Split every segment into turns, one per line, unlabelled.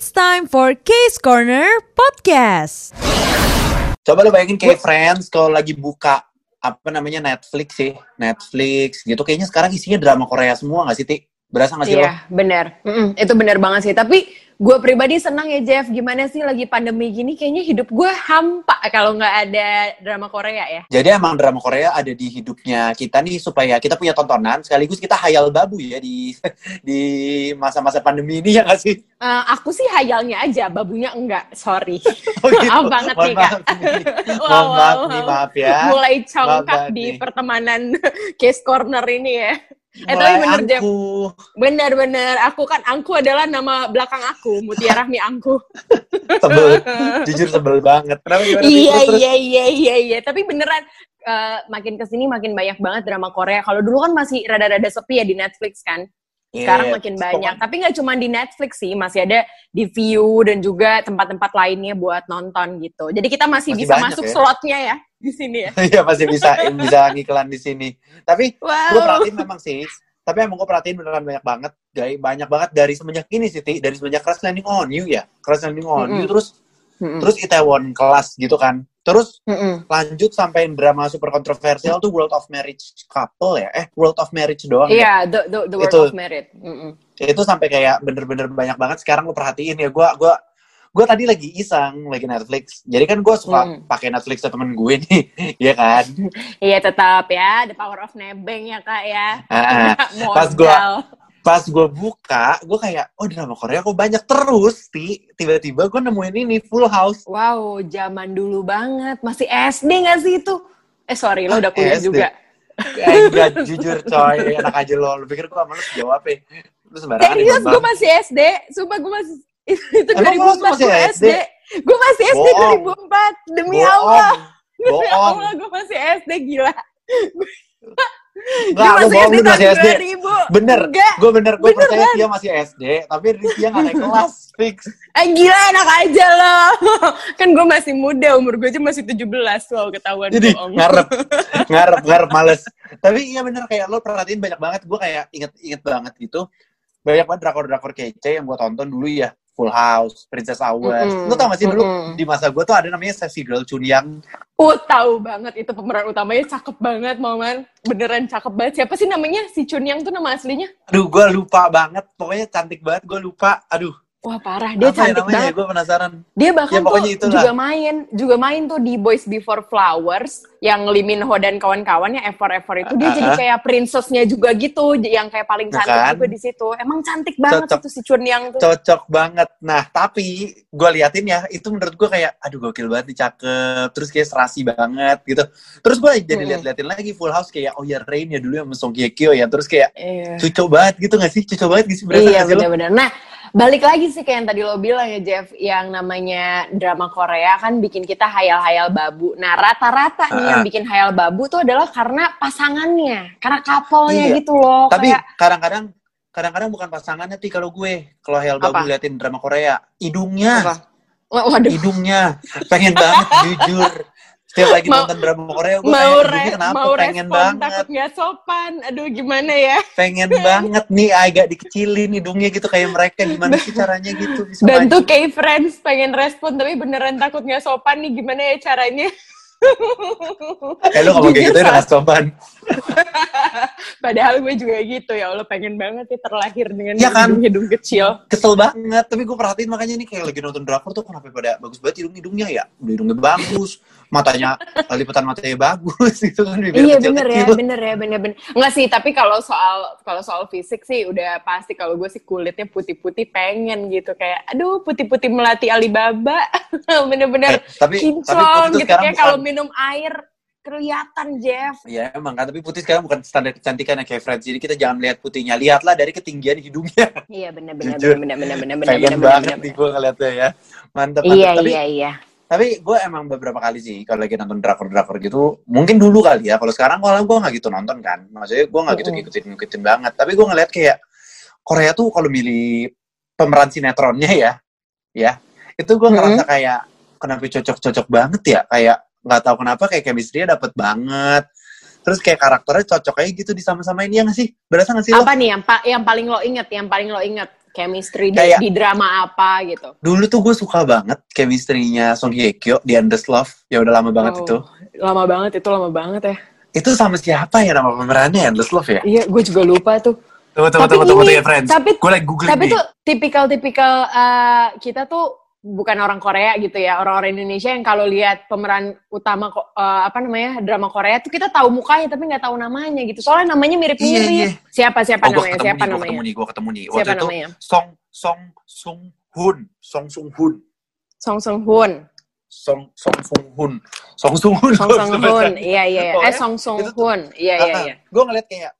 It's time for Case Corner Podcast.
Coba lo bayangin kayak Friends kalau lagi buka apa namanya Netflix sih, Netflix gitu. Kayaknya sekarang isinya drama Korea semua nggak sih, Ti? Berasa nggak sih lo?
Iya, benar. Mm-mm, itu benar banget sih. Tapi gue pribadi senang ya Jeff. Gimana sih lagi pandemi gini? Kayaknya hidup gue hampa kalau nggak ada drama Korea ya.
Jadi emang drama Korea ada di hidupnya kita nih supaya kita punya tontonan sekaligus kita hayal babu ya di di masa-masa pandemi ini ya nggak sih?
Eh, aku sih hayalnya aja, babunya enggak. Sorry.
Oh, gitu.
Maaf banget
Mohon
nih, Kak.
maaf.
Wow,
Mohon maaf
wow,
nih,
wow.
maaf ya.
Mulai
Maaf
congkak di
nih.
pertemanan Case Corner ini ya. Eh tapi bener Jeff.
angku.
Bener-bener. Aku kan Angku adalah nama belakang aku. Mutiara Rahmi Angku.
Sebel. Jujur sebel banget. Kenapa gimana?
Iya
Terus,
iya iya iya iya tapi beneran eh, makin ke sini makin banyak banget drama Korea kalau dulu kan masih rada-rada sepi ya di Netflix kan sekarang
Iya.
makin banyak tapi nggak cuma di Netflix sih masih ada di View dan juga tempat-tempat lainnya buat nonton gitu jadi kita masih,
Masih
bisa
banyak
masuk
ya.
slotnya ya di sini ya
Iya masih bisa bisa ngiklan di sini. Tapi gue
wow
perhatiin memang sih. Tapi emang gue perhatiin beneran banyak banget, guys. Banyak banget dari semenjak ini sih, Ti. dari semenjak Crash Landing on You ya, Crash Landing on You,
Mm-mm.
terus
Mm-mm.
terus Itaewon kelas gitu kan. Terus
Mm-mm.
lanjut sampai drama super kontroversial tuh World of Marriage Couple ya, eh World of Marriage doang ya.
Iya, the, the, the World
Itu.
of Merit. Mm-mm.
Itu sampai kayak bener-bener banyak banget. Sekarang lo perhatiin ya, gue gua gue tadi lagi iseng lagi Netflix. Jadi kan gue suka
Mm.
pakai Netflix sama temen gue nih, ya kan.
Iya tetap ya, the power of nebeng ya kak ya.
Ah, pas gua- pas gue buka, gue kayak, oh drama Korea kok banyak terus, ti. Tiba-tiba gue nemuin ini Full House.
Wow, zaman dulu banget. Masih SD nggak sih itu? Eh sorry, lo udah kuliah
SD.
juga.
Eh, enggak, jujur coy, enak aja lo. Lu pikir gue sama lu jawab ya? Lu sembarangan nih,
Serius, gue masih SD. Sumpah gue masih itu
Emang lu
2004
masih
gue
SD?
SD. Gue masih SD
Bohong.
2004. Demi
Bohong.
Allah. Demi
Bohong.
Allah, gue masih SD gila.
Enggak, lu bohong, lu masih SD. Bener,
Enggak.
gue bener, gue
Bener
percaya
kan?
dia masih SD, tapi dia nggak naik kelas, fix.
Eh gila enak aja loh. kan gue masih muda, umur gue aja masih 17. Wow, ketahuan
Jadi
bohong.
ngarep, ngarep, ngarep, males. Tapi iya bener kayak lo perhatiin banyak banget, gue kayak inget-inget banget gitu. Banyak banget drakor-drakor kece yang gue tonton dulu ya. Full House, Princess Hours.
Mm-mm,
Lo tau gak sih dulu
mm-mm.
di masa gue tuh ada namanya Sassy Girl Chunyang.
Oh, tahu banget itu pemeran utamanya cakep banget, Momen. Beneran cakep banget. Siapa sih namanya? Si Chun Yang tuh nama aslinya?
Aduh, gue lupa banget. Pokoknya cantik banget, gue lupa. Aduh,
Wah, parah. Dia
apa ya
cantik
namanya?
banget.
Gue penasaran.
Dia bahkan
Ya,
tuh
itulah.
juga main, juga main tuh di Boys Before Flowers yang Lee Min Ho dan kawan-kawannya Ever Ever itu dia
Ah,
jadi
ah.
kayak princessnya juga gitu, yang kayak paling
Nah,
cantik
kan?
juga di situ. Emang cantik banget
Cocok.
itu si Chun Yang tuh.
Cocok banget. Nah, tapi gue liatin ya, itu menurut gue kayak, aduh gokil banget nih, cakep. Terus kayak serasi banget gitu. Terus gue jadi
Mm-mm.
liat-liatin lagi Full House kayak, oh ya Rain ya dulu yang Song Hye Kyo ya. Terus kayak,
Iya.
cocok banget gitu gak sih? Cocok banget gitu berasa
Iya
gak sih lo?
benar-benar. Nah balik lagi sih kayak yang tadi lo bilang ya Jeff, yang namanya drama Korea kan bikin kita hayal-hayal babu. Nah rata-rata nih
Ah.
yang bikin hayal babu tuh adalah karena pasangannya, karena couple-nya
Iya.
gitu loh.
Tapi
kayak
kadang-kadang kadang-kadang bukan pasangannya sih kalau gue kalau Hayal Babu
Apa?
liatin drama Korea hidungnya
apa? Waduh.
hidungnya pengen banget jujur setiap lagi
Mau-
nonton drama Korea gue
mau
kayak
re-
kenapa
mau
pengen
respon
banget
takut nggak sopan. Aduh gimana ya?
pengen banget nih agak dikecilin hidungnya gitu kayak mereka gimana sih caranya gitu bisa
Dan
maju.
tuh kayak friends pengen respon tapi beneran takut nggak sopan nih gimana ya caranya?
eh lu ngomong kayak gitu udah gak sopan
Padahal gue juga gitu ya Allah pengen banget ya terlahir dengan
Iya kan?
hidung-hidung kecil.
kesel banget tapi gue perhatiin makanya nih kayak lagi nonton drakor tuh kenapa pada bagus banget hidung hidungnya ya udah hidungnya bagus matanya lipatan matanya bagus gitu kan
iya
kecil
bener ya, bener ya, bener bener. Enggak sih, tapi kalau soal kalau soal fisik sih udah pasti kalau gue sih kulitnya putih-putih pengen gitu kayak, aduh putih-putih melati Alibaba, bener-bener
Eh, tapi tapi
kinclong
tuh
gitu kayak kalau minum air kelihatan Jeff.
Ya emang kan, tapi putih sekarang bukan standar kecantikan yang kayak Friends. Jadi kita jangan melihat putihnya, lihatlah dari ketinggian hidungnya.
Iya bener-bener
Jujur.
bener-bener bener-bener bener-bener
Pengen banget nih gue ngeliatnya ya. Mantep, mantep.
Iya
tapi,
iya iya.
tapi gue emang beberapa kali sih kalau lagi nonton drakor-drakor gitu, mungkin dulu kali ya. Kalau sekarang kalau gue nggak gitu nonton kan, maksudnya gue nggak gitu ngikutin ngikutin banget. Tapi gue ngeliat kayak Korea tuh kalau milih pemeran sinetronnya ya, ya itu gue ngerasa kayak kenapa cocok-cocok banget ya, kayak nggak tahu kenapa kayak chemistry-nya dapet banget. Terus kayak karakternya cocok aja gitu disama-samain ya nggak sih? Berasa nggak sih lo?
Apa nih yang pa- yang paling lo inget, yang paling lo inget chemistry di,
Kayak-
di drama apa gitu.
Dulu tuh gue suka banget chemistry-nya Song Hye Kyo di Endless Love. Ya udah lama banget
Oh,
itu.
Lama banget itu lama banget ya.
Itu sama siapa ya nama pemerannya Endless Love ya?
Iya, gue juga lupa tuh.
Tunggu, tunggu,
Tapi
tunggu, tunggu,
ini-
tuh ya, friends.
tapi-
gue lagi googling
Tapi
nih.
tuh tipikal-tipikal eh, kita tuh bukan orang Korea gitu ya, orang-orang Indonesia yang kalau lihat pemeran utama eh, apa namanya drama Korea tuh kita tahu mukanya tapi nggak tahu namanya gitu. Soalnya namanya mirip-mirip.
Iya, iya.
Siapa siapa
oh,
namanya? Siapa
nih,
namanya?
ketemu nih, gue ketemu nih.
Siapa
Waktu itu
namanya?
Song Song Sung Hun, Song Sung Hun,
Song Sung Hoon.
Song Song Sung Hun, Song Sung Hun.
Song Sung Hoon. Iya iya. iya. Eh Song Sung
itu tuh-
Hoon. Iya iya iya.
Gue ngeliat kayak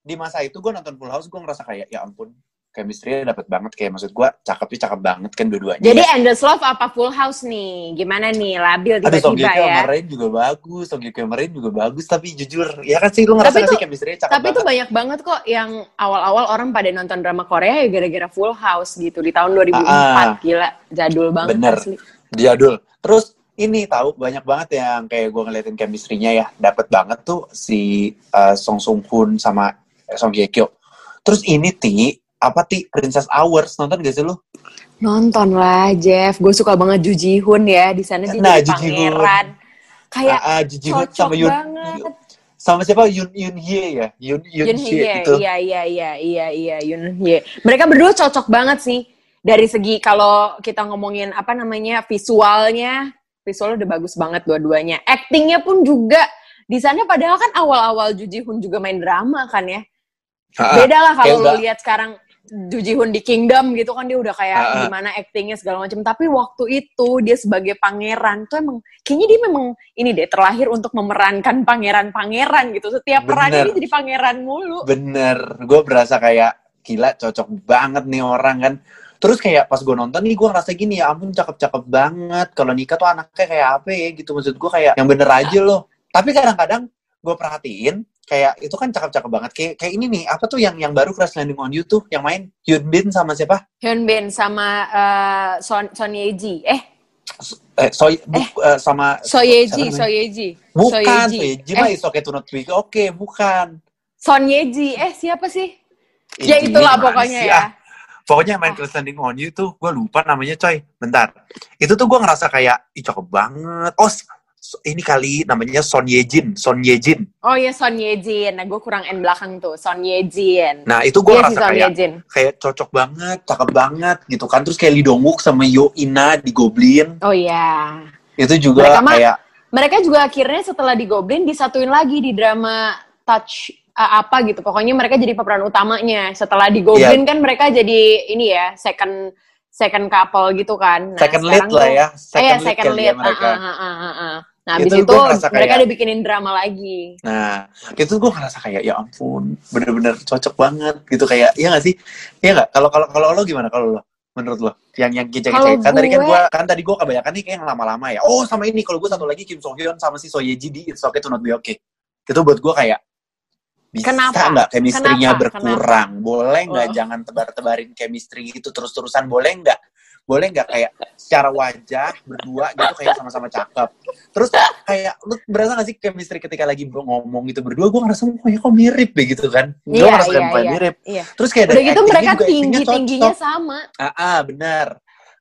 di masa itu gue nonton Full House, gue ngerasa kayak ya ampun, chemistry-nya dapet banget kayak maksud gue cakepnya cakep banget kan dua-duanya.
Jadi
ya.
Endless Love apa Full House nih? Gimana nih? Labil tiba-tiba ya.
sama Rain juga bagus, Song Hye Rain juga bagus, tapi jujur, ya kan sih lu ngerasa
Tapi
nggak sih
tuh-
chemistry-nya cakep
Tapi itu banyak banget kok yang awal-awal orang pada nonton drama Korea ya gara-gara Full House gitu di tahun 2004.
Ah.
Gila, jadul banget
Bener.
asli.
Jadul. Terus ini tahu banyak banget yang kayak gue ngeliatin chemistry-nya ya, dapet banget tuh si uh, Song Sung Hoon sama Song Hye Kyo. Terus ini Ti, apa Ti? Princess Hours, nonton gak sih lu?
Nonton lah Jeff, gue suka banget Ju Ji Hoon ya di sana dia
Nah,
jadi
Ju
pangeran. Kayak
Ah, ah, Ji Ji Hoon sama Yun,
banget.
sama siapa Yun Yun Hye ya? Yun Yun,
Yun
Hye
Hye,
itu.
iya iya iya iya iya Yun Hye. Mereka berdua cocok banget sih dari segi kalau kita ngomongin apa namanya visualnya, visualnya udah bagus banget dua-duanya. Actingnya pun juga di sana padahal kan awal-awal Ju Ji Hoon juga main drama kan ya.
Ah.
Beda lah kalau lo lihat sekarang Ju Ji Hoon di Kingdom gitu kan dia udah kayak
ah.
gimana actingnya segala macam. Tapi waktu itu dia sebagai pangeran tuh emang kayaknya dia memang ini deh terlahir untuk memerankan pangeran-pangeran gitu. Setiap perannya dia jadi pangeran mulu.
Bener, gue berasa kayak gila cocok banget nih orang kan. Terus kayak pas gue nonton nih gue ngerasa gini ya ampun cakep-cakep banget. Kalau nikah tuh anaknya kayak apa ya gitu maksud gue kayak yang bener aja loh. Tapi kadang-kadang gue perhatiin kayak itu kan cakep-cakep banget. Kayak kayak ini nih apa tuh yang yang baru Crash Landing on You tuh yang main Hyun Bin sama siapa?
Hyun Bin sama eh, Son Son Ye Ji. Eh,
Eh, eh, sama
So Ye
siapa
Ji,
namanya?
So Ye Ji.
Bukan,
So Ye Ji.
Soyeji mah
Eh,
is okay to not be Oke, bukan.
Son Ye Ji. Eh, siapa sih? Ya
Ini
itulah
gimana
pokoknya ya.
ah? Pokoknya main Crash Landing on You tuh, gue lupa namanya coy. Bentar. Itu tuh gue ngerasa kayak, ih cakep banget. Oh, ini kali namanya Son Ye Jin. Son Ye Jin.
Oh iya Son Ye Jin. Nah, gue kurang N belakang tuh. Son Ye Jin.
Nah, itu gue
Iya Ye
kayak,
Jin.
kayak cocok banget, cakep banget gitu kan. Terus kayak Lee Dong Wook sama Yo Ina di Goblin.
Oh iya.
Itu juga
Mereka
kayak,
Mereka juga akhirnya setelah di Goblin disatuin lagi di drama Touch uh, apa gitu. Pokoknya mereka jadi pemeran utamanya. Setelah di
Iya.
Goblin kan mereka jadi ini ya second second couple gitu kan. Nah,
second lead lah ya.
Eh,
Second
ya,
lead
second lead.
ya mereka.
Ah, ah, ah, ah, ah. Nah,
Itu
habis itu
ngerasa
mereka
kayak-
dibikinin drama lagi.
Nah, itu gue ngerasa kayak ya ampun, bener-bener cocok banget gitu kayak, iya gak sih? Iya gak? Kalau kalau kalau lo gimana kalau lo? Menurut lo? Yang yang kece
Kalau
Kan tadi kan
gue-
kan tadi gue kebanyakan nih kayak yang lama-lama ya. Oh, sama ini kalau gue satu lagi Kim So Hyun sama si So Ye Ji di It's Okay to Not Be Okay. Itu buat gue kayak bisa
Kenapa?
nggak chemistry-nya
Kenapa?
berkurang? Boleh nggak
Oh.
jangan tebar-tebarin chemistry itu terus-terusan? Boleh nggak? Boleh nggak kayak secara wajah berdua gitu kayak sama-sama cakep. Terus kayak lu berasa gak sih chemistry ketika lagi ngomong gitu berdua? Gue ngerasa kok ya kok mirip ya gitu kan? Gue
Iya,
ngerasa kayak
iya.
mirip.
Iya.
Terus kayak
Udah
dari
gitu
actingnya
mereka
juga actingnya
tinggi-tingginya
cocok.
sama.
Ah, ah, benar.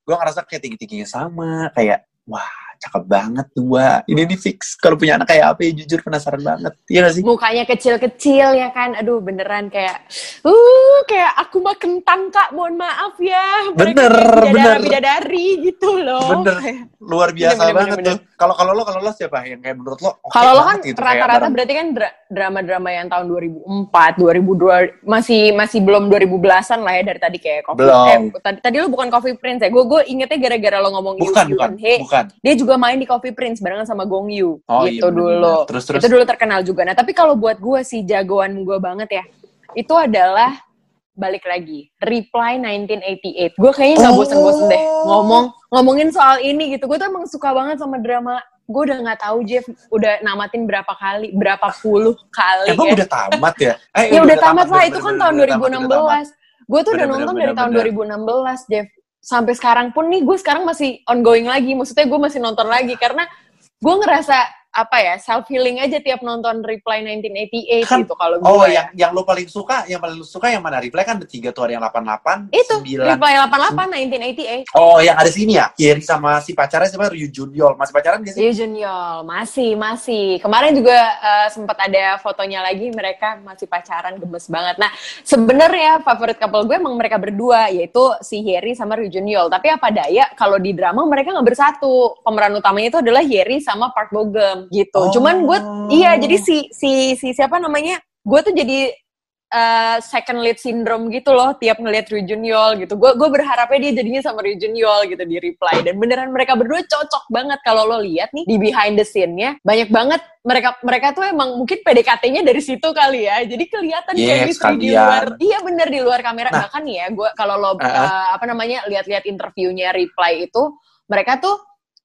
Gue ngerasa kayak tinggi-tingginya sama. Kayak, wah cakep banget dua. Ini nih fix. Kalau punya anak kayak apa ya jujur penasaran banget. Iya gak sih?
Mukanya kecil-kecil ya kan. Aduh beneran kayak uh kayak aku mah kentang Kak, mohon maaf ya. Mereka
Bener,
kayak
bener.
bidadara-bidadari gitu loh.
Bener. Luar biasa
Bener, bener,
banget
bener,
tuh. Kalau kalau lo kalau lo siapa yang kayak menurut lo? oke
Kalau lo kan
gitu,
rata-rata berarti kan dra- drama-drama yang tahun 2004, 2002 masih masih belum 2010-an lah ya dari tadi kayak Coffee
Belum.
eh, tadi tadi lo bukan Coffee Prince ya. Gue gue ingetnya gara-gara lo ngomong
bukan bukan
Hye.
bukan.
Dia juga main di Coffee Prince barengan sama Gong Yu
Oh, iya,
gitu
bener-bener.
dulu.
Terus terus.
Itu dulu terkenal juga. Nah, tapi kalau buat gue sih jagoan gue banget ya. Itu adalah balik lagi Reply 1988. Gue kayaknya nggak
Oh.
bosen-bosen deh ngomong ngomongin soal ini gitu. Gue tuh emang suka banget sama drama. Gue udah nggak tahu Jeff udah namatin berapa kali, berapa puluh kali.
Emang
ya.
udah tamat ya? Eh,
Ya udah tamat lah,
bener,
itu kan
bener,
tahun
bener, tamat, udah tamat.
2016. Gue tuh udah nonton dari tahun
bener.
2016, Jeff. Sampai sekarang pun nih, gue sekarang masih ongoing lagi. Maksudnya gue masih nonton lagi, karena gue ngerasa apa ya self healing aja tiap nonton Reply 1988
Kan-
gitu kalau
Oh, yang yang lo paling suka, yang paling lo suka yang mana? Reply kan ada tiga tuh, ada yang 88,
itu
9.
Reply 88 1988.
Oh, yang ada sini ya? Yeri sama si pacarnya siapa? Ryu Junyol. Masih pacaran gak sih?
Iya Junior, masih masih. Kemarin juga eh, sempat ada fotonya lagi mereka masih pacaran gemes banget. Nah sebenarnya favorit couple gue emang mereka berdua yaitu si Yeri sama Ryu Junior. Tapi apa daya kalau di drama mereka nggak bersatu. Pemeran utamanya itu adalah Yeri sama Park Bo Gum gitu.
Oh.
Cuman gue iya jadi si si si siapa namanya? Gue tuh jadi eh, second lead syndrome gitu loh tiap ngelihat Ryu Junior gitu. Gue gue berharapnya dia jadinya sama Ryu Junior gitu di reply dan beneran mereka berdua cocok banget kalau lo lihat nih di behind the scene-nya banyak banget mereka mereka tuh emang mungkin PDKT-nya dari situ kali ya. Jadi kelihatan
Yes,
chemistry di luar. Iya bener di luar kamera
Nah.
bahkan nih ya gue kalau lo
Uh-uh.
eh, apa namanya lihat-lihat interviewnya reply itu mereka tuh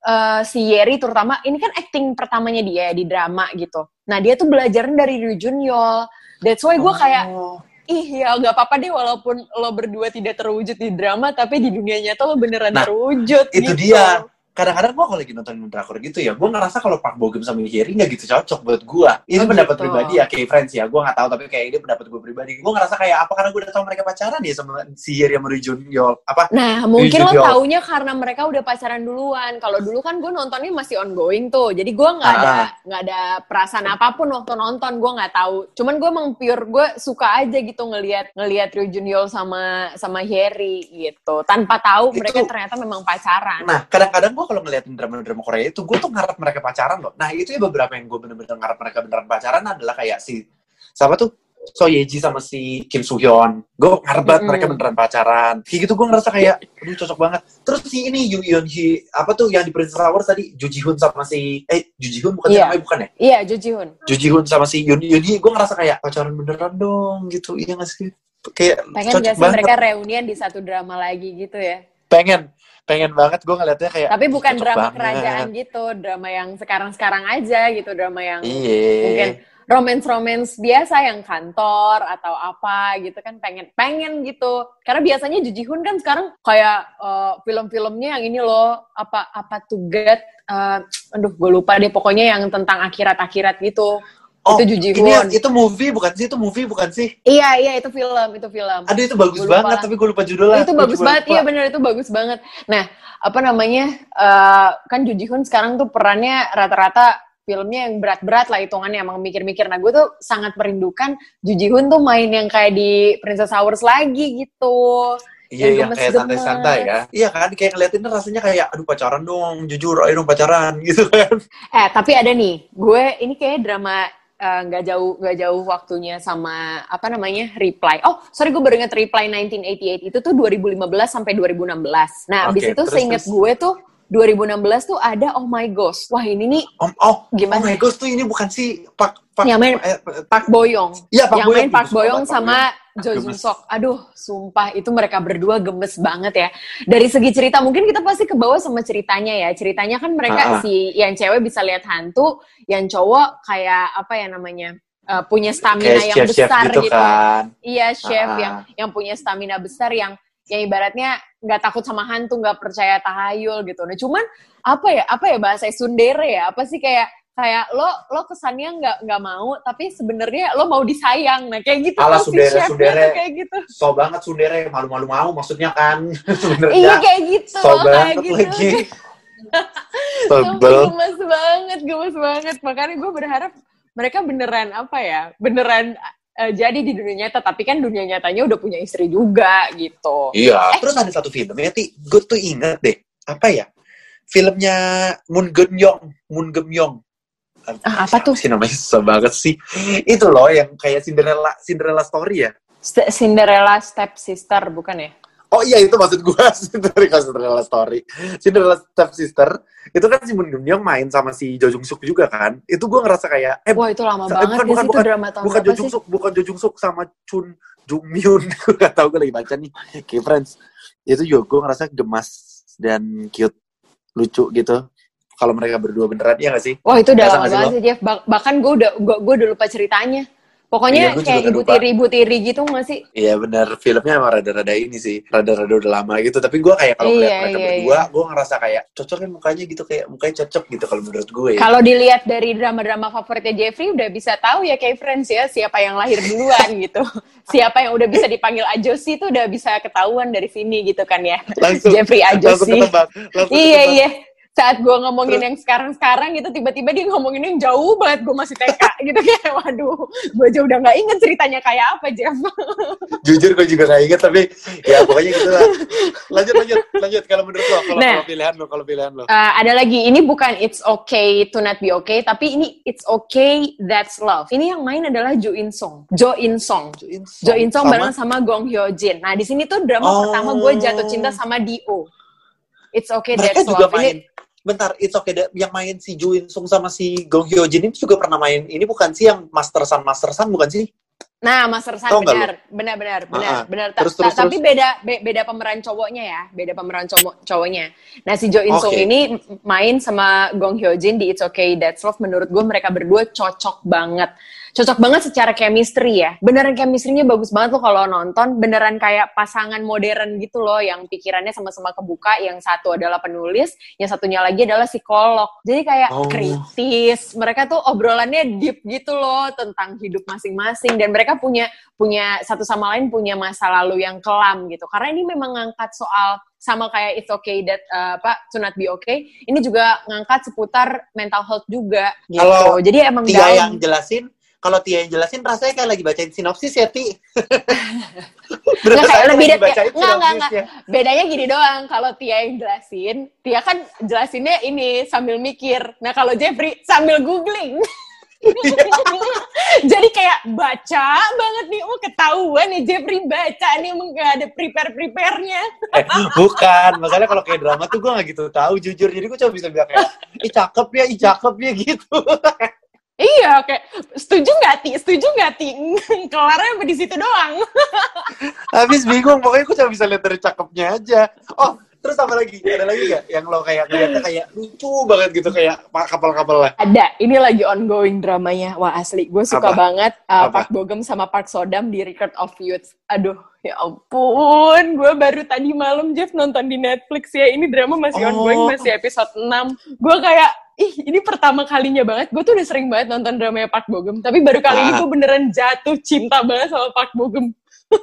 eh, si Yeri terutama ini kan acting pertamanya dia di drama gitu. Nah dia tuh belajaran dari Ryu Junior. That's why gue kayak
Oh.
ih ya nggak apa-apa deh walaupun lo berdua tidak terwujud di drama tapi di dunia nyata lo beneran
Nah,
terwujud
itu
gitu.
dia. Kadang-kadang gue kalau lagi nonton drakor gitu ya, gue ngerasa kalau Park Bo Gum sama Yeri nggak gitu cocok buat gue. Ini
Oh,
pendapat
gitu.
pribadi ya, kayak friends ya. Gue nggak tahu tapi kayak ini pendapat gue pribadi. Gue ngerasa kayak apa karena gue udah tahu mereka pacaran ya sama si Yeri sama Ryu Jun-yeol. Apa?
Nah, mungkin lo
Junior.
taunya karena mereka udah pacaran duluan. Kalau dulu kan gue nontonnya masih ongoing tuh. Jadi gue nggak ada
Ah.
nggak ada perasaan apa pun waktu nonton. Gue nggak tahu. Cuman gue emang pure gue suka aja gitu ngelihat ngelihat Ryu Junior sama sama Harry gitu. Tanpa tahu
Itu-
mereka ternyata memang pacaran.
Nah, kadang-kadang gue kalau ngeliatin drama-drama Korea itu, gue tuh ngarep mereka pacaran loh. Nah, itu ya beberapa yang gue bener-bener ngarep mereka beneran pacaran adalah kayak si, siapa tuh? So Yeji sama si Kim Soo Hyun. Gue ngarep banget
Mm-mm.
mereka beneran pacaran. Kayak gitu gue ngerasa kayak, aduh cocok banget. Terus si ini Yoo Yeon Hee, apa tuh yang di Princess Hours tadi? Joo Ji Hoon sama si, eh Joo Ji Hoon bukan
Iya.
namanya bukan ya?
Iya, Jo Ji Hoon.
Joo Ji Hoon sama si Yoon Yoon Hee, gue ngerasa kayak pacaran beneran dong gitu. Iya gak sih? Kayak
Pengen gak sih
banget.
mereka reunian di satu drama lagi gitu ya?
Pengen, pengen banget gue ngeliatnya kayak.
Tapi bukan drama
banget.
kerajaan gitu, drama yang sekarang-sekarang aja gitu, drama yang
Iya.
mungkin romance-romance biasa yang kantor atau apa gitu kan pengen pengen gitu karena biasanya Ju Ji Hoon kan sekarang kayak eh, film-filmnya yang ini loh apa apa to get eh, aduh gue lupa deh pokoknya yang tentang akhirat-akhirat gitu
Oh,
itu Ju Ji
ini itu movie bukan sih? Itu movie bukan sih?
iya iya itu film itu film
Aduh itu bagus
Gua
banget,
lah.
tapi gue lupa judulnya.
itu
Gua
bagus banget, iya bener itu bagus banget. Nah, apa namanya, eh, kan Ju Ji Hoon sekarang tuh perannya rata-rata filmnya yang berat-berat lah hitungannya, emang mikir-mikir. Nah, gue tuh sangat merindukan Ju Ji Hoon tuh main yang kayak di Princess Hours lagi gitu.
Iya,
yang
yang kayak santai-santai ya. Iya kan, kayak ngeliatinnya rasanya kayak, aduh pacaran dong, jujur, ayo dong pacaran, gitu kan.
Eh, tapi ada nih, gue ini kayak drama eh, nggak jauh nggak jauh waktunya sama apa namanya reply. Oh, sorry gue baru inget reply 1988 itu tuh 2015 sampai 2016. Nah, abis
Oke,
itu
terus,
seinget
terus.
gue tuh 2016 tuh ada Oh My Ghost. Wah ini nih
Om, oh,
Gimana?
Oh my God, tuh ini bukan si Pak, Pak,
Yang main
eh,
Park Boyong.
Iya, Park
yang
Bo
main
Suka
Boyong sama Jo. Jun Sok. Aduh, sumpah itu mereka berdua gemes banget ya. Dari segi cerita mungkin kita pasti ke bawah sama ceritanya ya. Ceritanya kan mereka
Ah, ah.
si yang cewek bisa lihat hantu, yang cowok kayak apa ya namanya? eh, punya stamina
kayak
yang
chef-chef
besar
gitu,
gitu.
kan.
Iya, chef
Ah, ah.
yang yang punya stamina besar yang yang ibaratnya nggak takut sama hantu, nggak percaya tahayul gitu. Nah, cuman apa ya? Apa ya bahasa Sundere ya? Apa sih kayak kayak lo lo kesannya nggak nggak mau tapi sebenarnya lo mau disayang nah kayak gitu
Ala
tuh si tuh kayak gitu
So banget Sundere, malu-malu mau maksudnya kan. Sebenarnya.
iya kayak gitu
So
loh, kayak
banget
gitu
lagi. Sebel.
gemes banget gemes banget makanya gue berharap mereka beneran apa ya beneran eh, jadi di dunia nyata tapi kan dunia nyatanya udah punya istri juga gitu
Iya. Terus ada satu film ya, Ti. Gue tuh inget deh. Apa ya? Filmnya Moon Geun Yong. Moon Geun Yong.
Ah, apa tuh?
sih namanya susah banget sih. Itu loh yang kayak Cinderella Cinderella story ya.
St- Cinderella step sister bukan ya
Oh iya itu maksud gue Cinderella Cinderella story. Cinderella step sister itu kan si Moon Yong main sama si Jo Jung Suk juga kan. Itu gue ngerasa kayak eh
wah itu lama
Eh,
banget
bukan,
ya
bukan, bukan.
drama tahun
bukan Jo Jung Suk, bukan Jo Jung Suk sama Chun Jung Myun. gue gak tau gue lagi baca nih. Kayak friends. Itu juga gue ngerasa gemas dan cute, lucu gitu. Kalau mereka berdua beneran, iya gak sih?
Wah itu udah lama banget sih Jeff. Bah- bahkan gue udah gue, gue udah lupa ceritanya. Pokoknya
Iya,
kayak ibu
lupa.
tiri ibu tiri gitu nggak sih?
Iya benar, filmnya emang rada-rada ini sih, rada-rada udah lama gitu. Tapi gue kayak kalau
Iya,
mereka
iya,
berdua, gue ngerasa kayak cocoknya mukanya gitu, kayak mukanya cocok gitu kalau menurut gue. Ya.
Kalau dilihat dari drama-drama favoritnya Jeffrey udah bisa tahu ya kayak Friends ya siapa yang lahir duluan gitu. Siapa yang udah bisa dipanggil Ajosi itu udah bisa ketahuan dari sini gitu kan ya.
Langsung,
Jeffrey
langsung
Ajosi.
ketebak, langsung
Iya iya. Saat gue ngomongin yang sekarang-sekarang gitu, tiba-tiba dia ngomongin yang jauh banget, gue masih TK gitu kayak, waduh, gue aja udah nggak inget ceritanya kayak apa, Jeff.
Jujur gue juga gak inget, tapi ya pokoknya gitu lah. Lanjut, lanjut, lanjut. Kalau menurut lo, kalau
Nah.
kalau pilihan lo, kalau pilihan lo.
Uh, ada lagi, ini bukan It's Okay to Not Be Okay, tapi ini It's Okay That's Love. Ini yang main adalah Jo In Song. Jo In Song. Jo In Song bareng sama Gong Hyo Jin. Nah, di sini tuh drama
Oh.
pertama gue jatuh cinta sama Dio. It's Okay
mereka
That's
juga
Love.
main.
Ini
Bentar, it's okay. da- Yang main si Jo In Sung sama si Gong Hyo Jin itu juga pernah main. Ini bukan sih yang Master Sun, Master Sun bukan sih?
Nah, Master
nggak
benar, benar, benar, benar,
Ah, ah.
benar. Ta-
Terus,
ta-
terus,
tapi beda, be- beda pemeran cowoknya ya, beda pemeran cowok cowoknya. Nah, si Jo In Sung
Oke.
ini main sama Gong Hyo Jin di It's Okay That's Love. Menurut gue mereka berdua cocok banget, cocok banget secara chemistry ya. Beneran chemistry-nya bagus banget lo kalau nonton. Beneran kayak pasangan modern gitu loh, yang pikirannya sama-sama kebuka. Yang satu adalah penulis, yang satunya lagi adalah psikolog. Jadi kayak
Oh.
kritis. Mereka tuh obrolannya deep gitu loh tentang hidup masing-masing dan mereka punya punya satu sama lain punya masa lalu yang kelam gitu. Karena ini memang ngangkat soal sama kayak it's okay that uh, apa to not be okay. Ini juga ngangkat seputar mental health juga gitu.
Kalau
Jadi emang
Tia
dalam.
yang jelasin, kalau Tia yang jelasin rasanya kayak lagi bacain sinopsis ya, Ti.
Nggak, kayak lebih
bacain
kayak- nggak, nggak. Bedanya gini doang, kalau Tia yang jelasin, Tia kan jelasinnya ini sambil mikir. Nah kalau Jeffrey sambil googling. Jadi kayak baca banget nih, oh ketahuan nih Jeffrey baca nih, emang gak ada prepare-prepare-nya.
Eh, bukan, masalahnya kalau kayak drama tuh gue gak gitu tahu jujur. Jadi gue cuma bisa bilang kayak, ih cakep ya, ih cakep ya gitu.
Iya, kayak setuju nggak ti? Setuju nggak ti? Kelarnya sampai di situ doang.
Habis bingung, pokoknya gue cuma bisa lihat dari cakepnya aja. Oh, terus apa lagi? Ada lagi gak yang lo kayak ngeliatnya kayak lucu banget gitu kayak pa- kapal-kapalnya?
Ada, ini lagi ongoing dramanya. Wah asli, gue suka
Apa?
banget uh,
Apa?
Park Bogum sama Park Sodam di Record of Youth. Aduh, ya ampun, gue baru tadi malam Jeff nonton di Netflix ya. Ini drama masih
Oh.
ongoing, masih episode 6. Gue kayak, ih ini pertama kalinya banget. Gue tuh udah sering banget nonton dramanya Park Bogum. Tapi baru kali ini
Ah.
gue beneran jatuh cinta banget sama Park Bogum.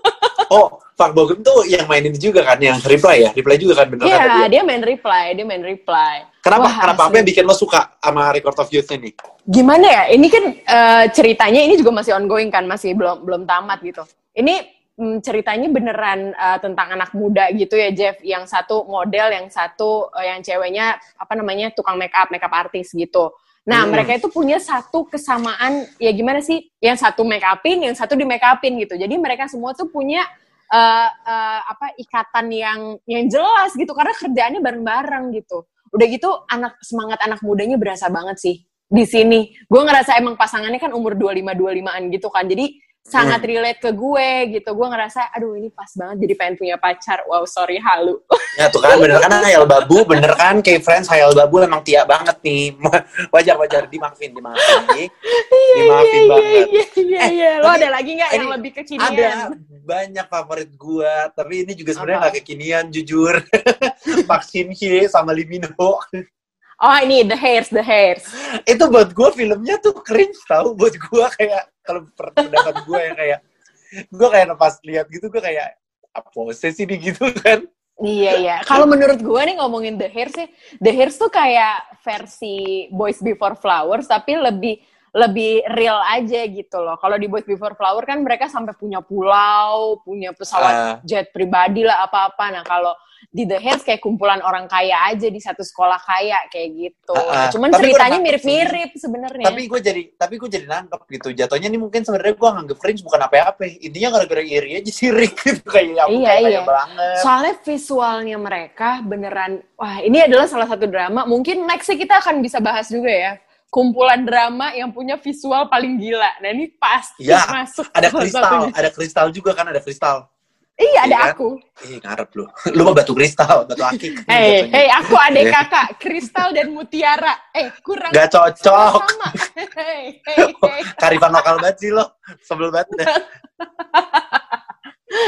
Oh, Park Bogum tuh yang main ini juga kan, yang reply ya? Reply juga kan bener
Iya,
kan? dia?
dia main reply, dia main reply.
Kenapa?
Wah,
kenapa apa yang bikin lo suka sama Record of Youth ini?
gimana ya ini kan eh, ceritanya ini juga masih ongoing kan masih belum belum tamat gitu ini mm, ceritanya beneran eh, tentang anak muda gitu ya Jeff yang satu model yang satu eh, yang ceweknya apa namanya tukang make up make up artis gitu nah
Hmm.
mereka itu punya satu kesamaan ya gimana sih yang satu make upin yang satu di make upin gitu jadi mereka semua tuh punya eh, eh, apa ikatan yang yang jelas gitu karena kerjaannya bareng-bareng gitu udah gitu anak semangat anak mudanya berasa banget sih di sini. Gue ngerasa emang pasangannya kan umur 25-25an gitu kan. Jadi sangat relate ke gue gitu. Gue ngerasa, aduh ini pas banget jadi pengen punya pacar. Wow, sorry halu.
Ya tuh kan, bener kan Hayal Babu, bener kan kayak friends Hayal Babu emang tia banget nih. Wajar-wajar, dimaafin, dimaafin. Dimaafin banget.
Iya, iya,
Eh,
iya. Lo ada lagi nggak yang lebih kekinian?
Ada banyak favorit gua, tapi ini juga sebenarnya nggak kekinian, jujur. Pak Shin Hye sama Lee Min Ho.
Oh ini The Hairs, The Hairs.
Itu buat gua filmnya tuh cringe tau. Buat gua kayak, kalau pendapat gua yang kayak, gua kayak pas lihat gitu, gua kayak, apa sih ini gitu kan.
Iya iya. Kalau menurut gue nih ngomongin The Hairs sih, The Hairs tuh kayak versi Boys Before Flowers tapi lebih lebih real aja gitu loh. Kalau di Boys Before Flower kan mereka sampai punya pulau, punya pesawat
Ah.
jet pribadi lah apa-apa. Nah kalau di The Hairs kayak kumpulan orang kaya aja di satu sekolah kaya kayak gitu.
Ah, ah.
Cuman
Tapi
ceritanya mirip-mirip sebenarnya.
Tapi gue jadi, tapi gue jadi nangkep gitu. Jatuhnya nih mungkin sebenarnya gue nganggep cringe bukan apa-apa. Intinya gara-gara iri aja sirik gitu kayak ya
Iya,
kayak
iya.
banget.
Soalnya visualnya mereka beneran, wah ini adalah salah satu drama. Mungkin nextnya kita akan bisa bahas juga ya. Kumpulan drama yang punya visual paling gila. Nah ini pasti
Iya,
masuk
Ada kristal, ada kristal juga kan, ada kristal.
Iya, ada
Iya kan?
aku.
Ih, ngarep lu. Lu mah batu kristal, batu akik.
Hei, hei, aku adik
Iya.
kakak, Kristal dan Mutiara. Eh, kurang
Gak cocok.
sama. Hei, hei, hei.
Karifan lokal banget sih lo. Sebel banget deh.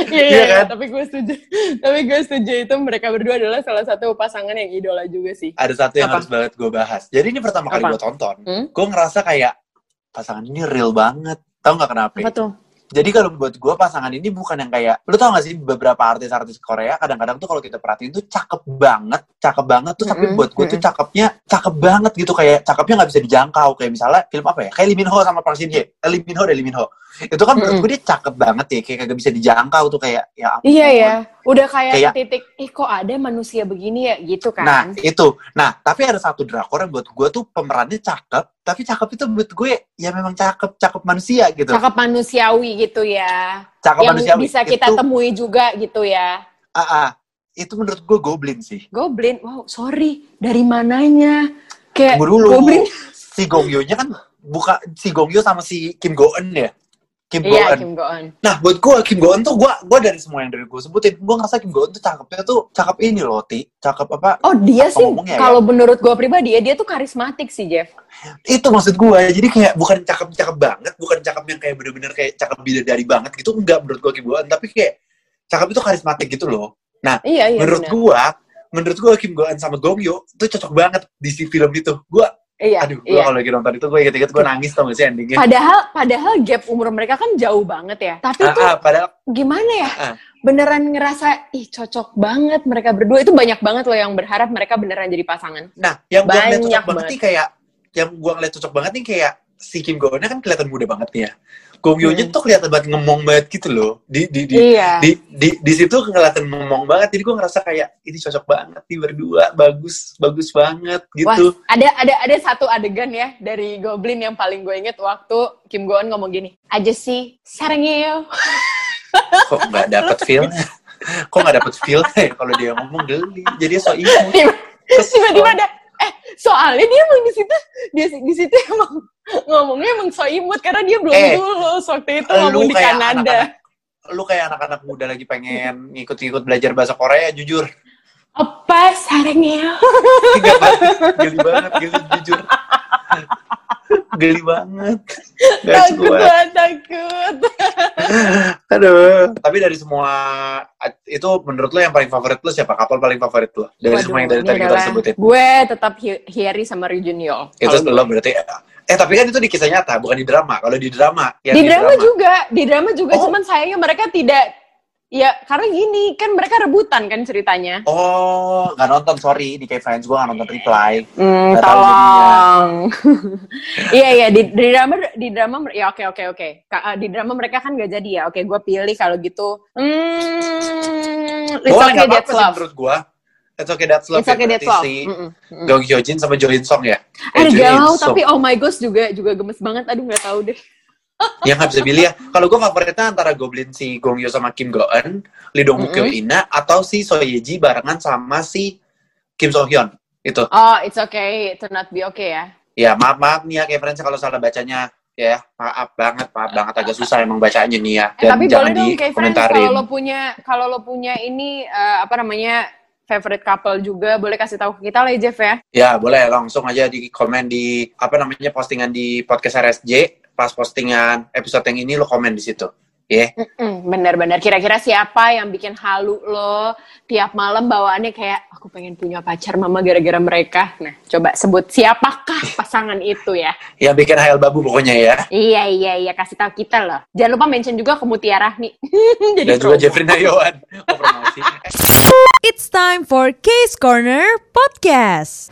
Iya,
Iya
iya,
kan?
tapi gue setuju. Tapi gue setuju itu mereka berdua adalah salah satu pasangan yang idola juga sih.
Ada satu yang
Apa?
harus banget gue bahas. Jadi ini pertama kali gue tonton.
Hmm?
Gue ngerasa kayak pasangan ini real banget. Tahu nggak kenapa?
Apa tuh?
Jadi kalau buat gue pasangan ini bukan yang kayak, lu tau gak sih beberapa artis-artis Korea kadang-kadang tuh kalau kita perhatiin tuh cakep banget, cakep banget tuh tapi
Mm-mm,
buat gue tuh cakepnya cakep banget gitu. Kayak cakepnya nggak bisa dijangkau. Kayak misalnya film apa ya? Kayak Lee Min Ho sama Park Shin Hye, eh, Lee Min Ho dan Lee Min Ho. Itu kan menurut gue dia cakep banget ya. Kayak kagak bisa dijangkau tuh kayak ya ampun.
Iya ya, udah kayak,
Kayak-
titik, ih kok ada manusia begini ya? Gitu kan?
Nah itu, nah tapi ada satu drakor yang buat gue tuh pemerannya cakep, tapi cakep itu buat gue ya memang cakep, cakep manusia gitu,
Cakep manusiawi gitu ya.
cakep
yang
manusia.
bisa kita
itu,
temui juga gitu ya.
ah, ah, itu menurut gue goblin sih.
Goblin, wow sorry, dari mananya? Kayak
Tunggu dulu.
Goblin.
Si Gong Yoo-nya kan buka si Gong Yoo sama si Kim Go Eun ya. Kim Go
Iya. Kim Go Eun.
Nah, buat gue Kim Go Eun tuh gue gua dari semua yang dari gue sebutin, gue ngerasa Kim Go Eun tuh cakepnya tuh cakep ini loh, Ti. Cakep apa?
Oh dia
Apa
sih,
ya?
kalau menurut gue pribadi ya dia tuh karismatik sih Jeff.
Itu maksud gue. Jadi kayak bukan cakep-cakep banget, bukan cakep yang kayak bener-bener kayak cakep bidadari banget gitu. Enggak menurut gue Kim Go Eun, tapi kayak cakep itu karismatik gitu loh.
Iya iya.
menurut gue, menurut gue Kim Go Eun sama Gong Yoo tuh cocok banget di si film itu. Gue,
Iya.
aduh, gue
iya.
kalau lagi nonton itu gue inget-inget gue nangis tau gak sih endingnya.
Padahal padahal gap umur mereka kan jauh banget ya. Tapi
Ah,
tuh
ah, padahal
gimana ya?
Ah.
Beneran ngerasa ih cocok banget mereka berdua. Itu banyak banget loh yang berharap mereka beneran jadi pasangan.
Nah, yang gue ngeliat
Banyak
cocok banget
banget.
nih kayak, yang gue ngeliat cocok banget nih kayak si Kim Go kan kelihatan muda banget nih ya. Gong Yoo-nya
Hmm.
tuh kelihatan banget ngomong banget gitu loh. Di di di
Iya.
di, di, di situ kelihatan ngomong banget. Jadi gue ngerasa kayak ini cocok banget nih berdua, bagus, bagus banget
Wah,
gitu.
ada ada ada satu adegan ya dari Goblin yang paling gue inget waktu Kim Go Eun ngomong gini, aja sih sarangnya
Kok nggak dapet feel? Kok nggak dapet feel ya kalau dia ngomong geli. Jadi so imut.
tiba-tiba ada eh soalnya dia emang di situ dia di situ emang ngomongnya emang so imut karena dia belum
Eh,
lulus waktu itu ngomong di Kanada
anak-anak- Lu kayak anak-anak muda lagi pengen ngikut-ngikut belajar bahasa Korea, jujur.
apa sarangnya
geli banget, geli jujur. Geli banget. Gak
takut
kuat.
takut
Aduh. Tapi dari semua itu menurut lo yang paling favorit lo siapa? Kapal paling favorit lo? Dari
Waduh,
semua yang dari tadi kita sebutin.
gue tetap Hi- Hyeri sama Ryujin Yeol
Itu lo berarti Eh tapi kan itu di kisah nyata, bukan di drama. Kalau di drama, yang
di drama juga di drama juga
Oh.
cuman sayangnya mereka tidak ya karena gini kan mereka rebutan kan ceritanya
Oh, nggak nonton, sorry. Di K-Friends gue nggak nonton Reply. Nggak tahu
tolong. iya iya di, di drama di drama ya oke oke oke. Eh, Di drama mereka kan gak jadi ya. Oke, gue pilih kalau gitu. Hmm,
Boleh,
okay
nggak apa-apa sih menurut gue. It's okay that's love.
It's okay that's love.
Si
Mm-mm, mm-mm.
Gong Hyojin sama Jo In Song ya?
Galau
Song.
tapi oh my gosh juga juga gemes banget. Aduh nggak tahu deh.
yang nggak bisa pilih ya. Kalau gue favoritnya antara Goblin si Gong Yoo sama Kim Go Eun, Lee Dong Wook
Mm-mm.
Ina, atau si So Ye Ji barengan sama si Kim So Hyun. Itu.
Oh, it's okay to not be okay ya.
Ya maaf maaf nih ya friends kalau salah bacanya ya maaf banget maaf banget agak susah emang bacanya nih ya
Eh,
dan
tapi
jangan
boleh dong
dikomentarin.
kalau lo punya kalau lo punya ini eh, apa namanya favorite couple juga boleh kasih tahu ke kita lah ya Jeff ya.
Ya boleh langsung aja di komen di apa namanya postingan di podcast RSJ pas postingan episode yang ini lo komen di situ. Ya.
Mm, Bener-bener. Kira-kira siapa yang bikin halu lo tiap malam bawaannya kayak aku pengen punya pacar mama gara-gara mereka. Nah, coba sebut siapakah pasangan itu ya?
Yang bikin hayal babu pokoknya ya.
Iya iya iya kasih tahu kita loh. Jangan lupa mention juga ke Mutiara nih. Jadi
Dan juga. Jeffrey Nayawan. Oh.
It's time for Case Corner Podcast.